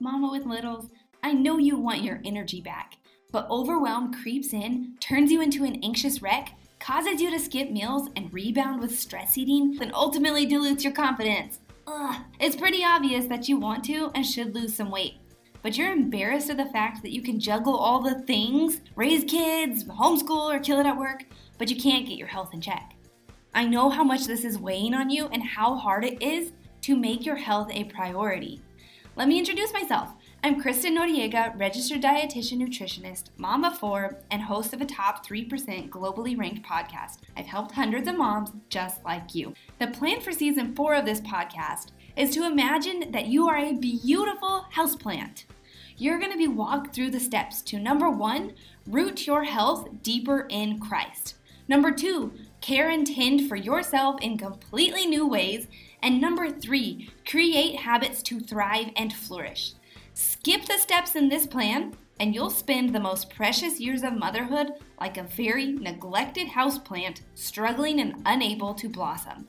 Mama with littles, I know you want your energy back, but overwhelm creeps in, turns you into an anxious wreck, causes you to skip meals and rebound with stress eating, then ultimately dilutes your confidence. Ugh, it's pretty obvious that you want to and should lose some weight. But you're embarrassed of the fact that you can juggle all the things raise kids, homeschool, or kill it at work, but you can't get your health in check. I know how much this is weighing on you and how hard it is to make your health a priority. Let me introduce myself. I'm Kristen Noriega, registered dietitian nutritionist, mom of four, and host of a top 3% globally ranked podcast. I've helped hundreds of moms just like you. The plan for season four of this podcast is to imagine that you are a beautiful houseplant. You're going to be walked through the steps to number one, root your health deeper in Christ. Number two, care and tend for yourself in completely new ways. And number three, create habits to thrive and flourish. Skip the steps in this plan, and you'll spend the most precious years of motherhood like a very neglected houseplant, struggling and unable to blossom.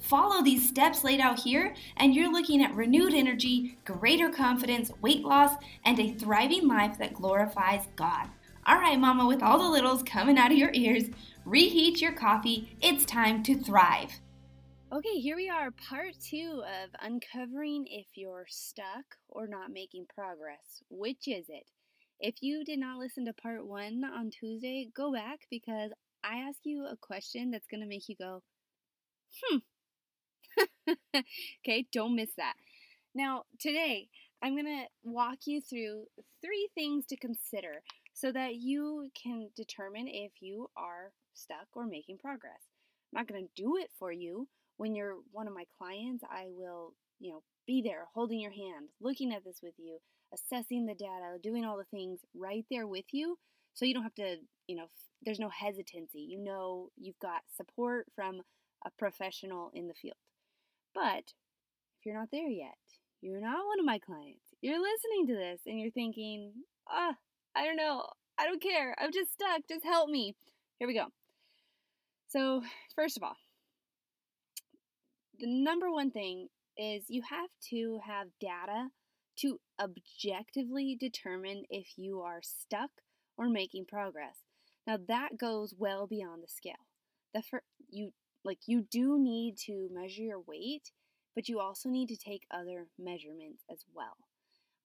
Follow these steps laid out here, and you're looking at renewed energy, greater confidence, weight loss, and a thriving life that glorifies God. All right, Mama, with all the littles coming out of your ears, reheat your coffee. It's time to thrive. Okay, here we are, part two of uncovering if you're stuck or not making progress. Which is it? If you did not listen to part one on Tuesday, go back because I ask you a question that's going to make you go, hmm. okay, don't miss that. Now, today, I'm going to walk you through three things to consider so that you can determine if you are stuck or making progress. I'm not going to do it for you. When you're one of my clients, I will, you know, be there holding your hand, looking at this with you, assessing the data, doing all the things right there with you so you don't have to, you know, there's no hesitancy. You know, you've got support from a professional in the field. But if you're not there yet, you're not one of my clients. You're listening to this and you're thinking, ah, I don't know. I don't care. I'm just stuck. Just help me. Here we go. So, first of all, the number one thing is you have to have data to objectively determine if you are stuck or making progress. Now that goes well beyond the scale. The fir- you like you do need to measure your weight, but you also need to take other measurements as well.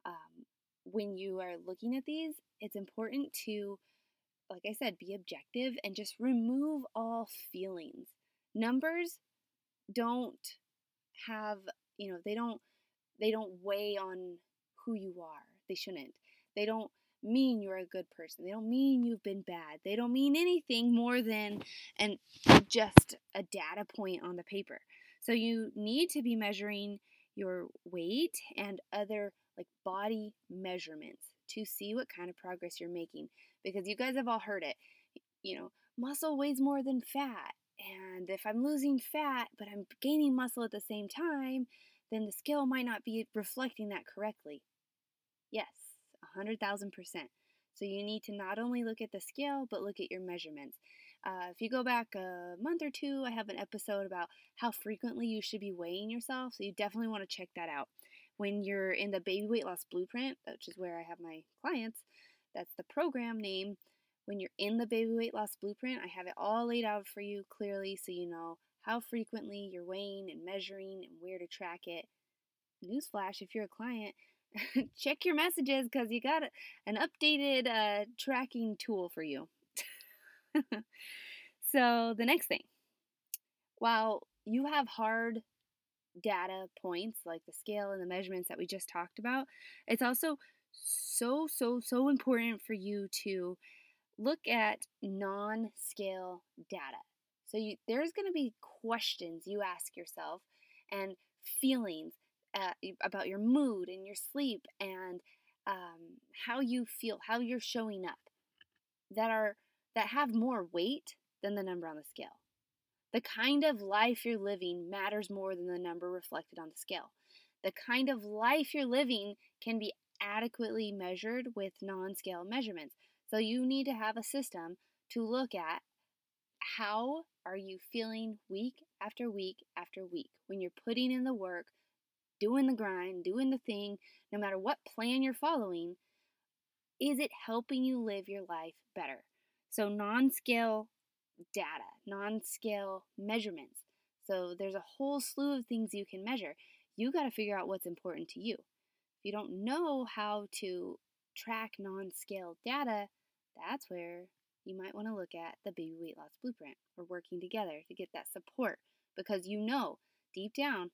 Um, when you are looking at these, it's important to like I said, be objective and just remove all feelings. Numbers don't have, you know, they don't they don't weigh on who you are. They shouldn't. They don't mean you're a good person. They don't mean you've been bad. They don't mean anything more than and just a data point on the paper. So you need to be measuring your weight and other like body measurements to see what kind of progress you're making because you guys have all heard it. You know, muscle weighs more than fat. And if I'm losing fat, but I'm gaining muscle at the same time, then the scale might not be reflecting that correctly. Yes, 100,000%. So you need to not only look at the scale, but look at your measurements. Uh, if you go back a month or two, I have an episode about how frequently you should be weighing yourself. So you definitely want to check that out. When you're in the baby weight loss blueprint, which is where I have my clients, that's the program name. When you're in the baby weight loss blueprint, I have it all laid out for you clearly so you know how frequently you're weighing and measuring and where to track it. Newsflash if you're a client, check your messages because you got an updated uh, tracking tool for you. so, the next thing while you have hard data points like the scale and the measurements that we just talked about, it's also so, so, so important for you to look at non scale data. So you, there's going to be questions you ask yourself and feelings uh, about your mood and your sleep and um, how you feel, how you're showing up that are that have more weight than the number on the scale. The kind of life you're living matters more than the number reflected on the scale. The kind of life you're living can be adequately measured with non scale measurements. So you need to have a system to look at how are you feeling week after week after week when you're putting in the work doing the grind, doing the thing, no matter what plan you're following, is it helping you live your life better? So, non scale data, non scale measurements. So, there's a whole slew of things you can measure. You got to figure out what's important to you. If you don't know how to track non scale data, that's where you might want to look at the baby weight loss blueprint or working together to get that support because you know deep down,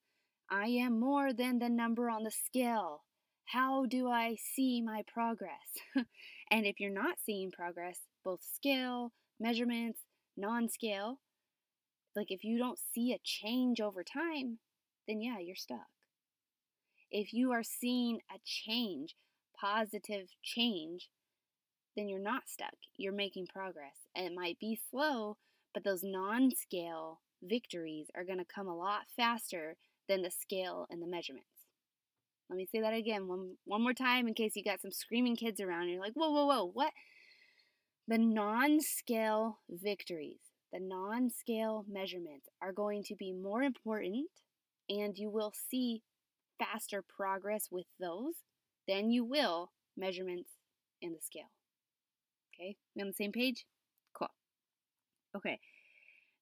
I am more than the number on the scale. How do I see my progress? and if you're not seeing progress, both scale, measurements, non scale, like if you don't see a change over time, then yeah, you're stuck. If you are seeing a change, positive change, then you're not stuck. You're making progress. And it might be slow, but those non scale victories are going to come a lot faster than the scale and the measurements. Let me say that again one, one more time in case you got some screaming kids around you're like, whoa, whoa, whoa, what? The non scale victories, the non scale measurements are going to be more important and you will see faster progress with those than you will measurements and the scale. Okay, we on the same page? Cool. Okay,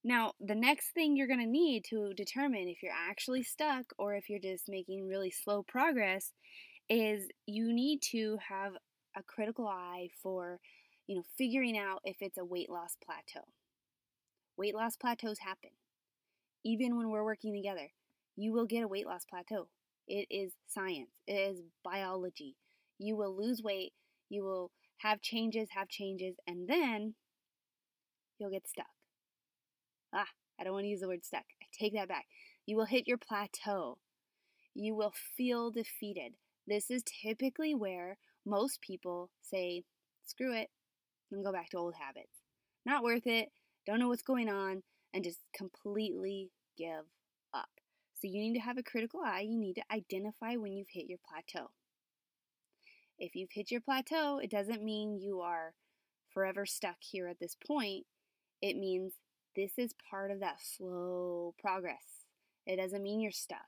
now the next thing you're going to need to determine if you're actually stuck or if you're just making really slow progress is you need to have a critical eye for, you know, figuring out if it's a weight loss plateau. Weight loss plateaus happen. Even when we're working together, you will get a weight loss plateau. It is science, it is biology. You will lose weight, you will have changes, have changes, and then you'll get stuck. Ah, I don't want to use the word stuck. I take that back. You will hit your plateau. You will feel defeated. This is typically where most people say, screw it, and go back to old habits. Not worth it, don't know what's going on, and just completely give up. So you need to have a critical eye. You need to identify when you've hit your plateau. If you've hit your plateau, it doesn't mean you are forever stuck here at this point. It means this is part of that slow progress. It doesn't mean you're stuck.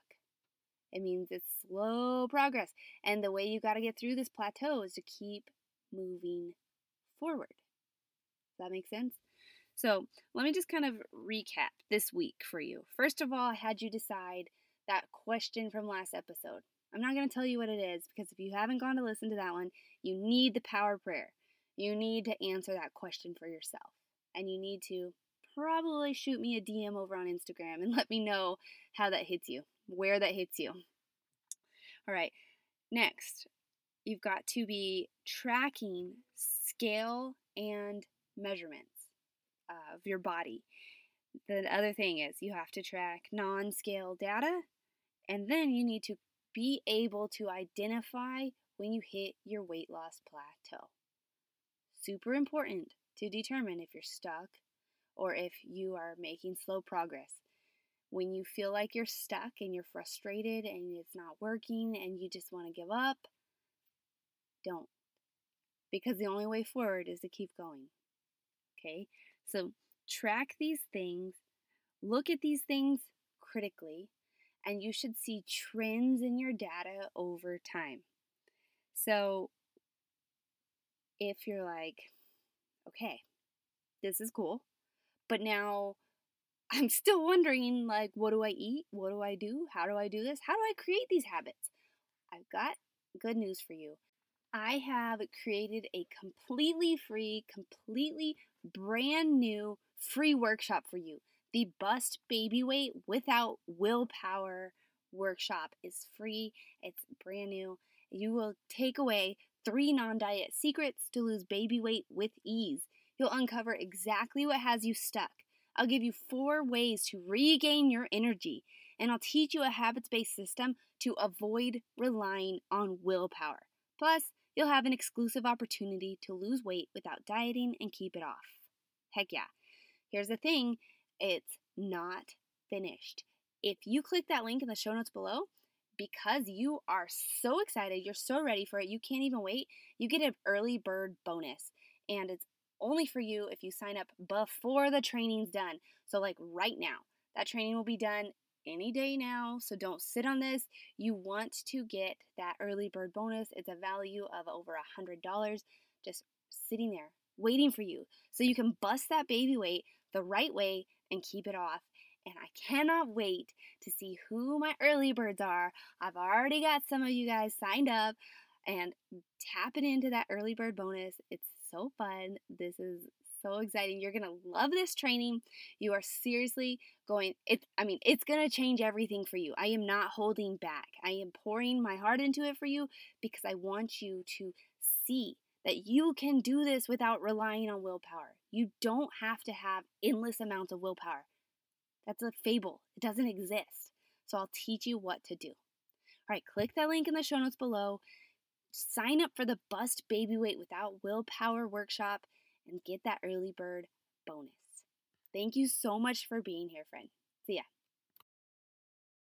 It means it's slow progress. And the way you got to get through this plateau is to keep moving forward. Does that make sense? So, let me just kind of recap this week for you. First of all, I had you decide that question from last episode. I'm not going to tell you what it is because if you haven't gone to listen to that one, you need the power prayer. You need to answer that question for yourself. And you need to probably shoot me a DM over on Instagram and let me know how that hits you, where that hits you. All right, next, you've got to be tracking scale and measurements of your body. The other thing is you have to track non scale data, and then you need to be able to identify when you hit your weight loss plateau. Super important to determine if you're stuck or if you are making slow progress. When you feel like you're stuck and you're frustrated and it's not working and you just want to give up, don't. Because the only way forward is to keep going. Okay? So track these things, look at these things critically, and you should see trends in your data over time. So if you're like, okay, this is cool, but now I'm still wondering like what do I eat? What do I do? How do I do this? How do I create these habits? I've got good news for you. I have created a completely free, completely brand new free workshop for you. The Bust Baby Weight Without Willpower workshop is free, it's brand new. You will take away three non diet secrets to lose baby weight with ease. You'll uncover exactly what has you stuck. I'll give you four ways to regain your energy, and I'll teach you a habits based system to avoid relying on willpower. Plus, you'll have an exclusive opportunity to lose weight without dieting and keep it off. Heck yeah. Here's the thing it's not finished. If you click that link in the show notes below, because you are so excited, you're so ready for it, you can't even wait, you get an early bird bonus. And it's only for you if you sign up before the training's done. So, like right now, that training will be done any day now, so don't sit on this. You want to get that early bird bonus. It's a value of over a $100 just sitting there waiting for you so you can bust that baby weight the right way and keep it off. And I cannot wait to see who my early birds are. I've already got some of you guys signed up and tapping into that early bird bonus. It's so fun. This is so exciting. You're going to love this training. You are seriously going it I mean, it's going to change everything for you. I am not holding back. I am pouring my heart into it for you because I want you to see that you can do this without relying on willpower. You don't have to have endless amounts of willpower. That's a fable. It doesn't exist. So I'll teach you what to do. All right, click that link in the show notes below. Sign up for the Bust Baby Weight Without Willpower workshop and get that early bird bonus. Thank you so much for being here, friend. See ya.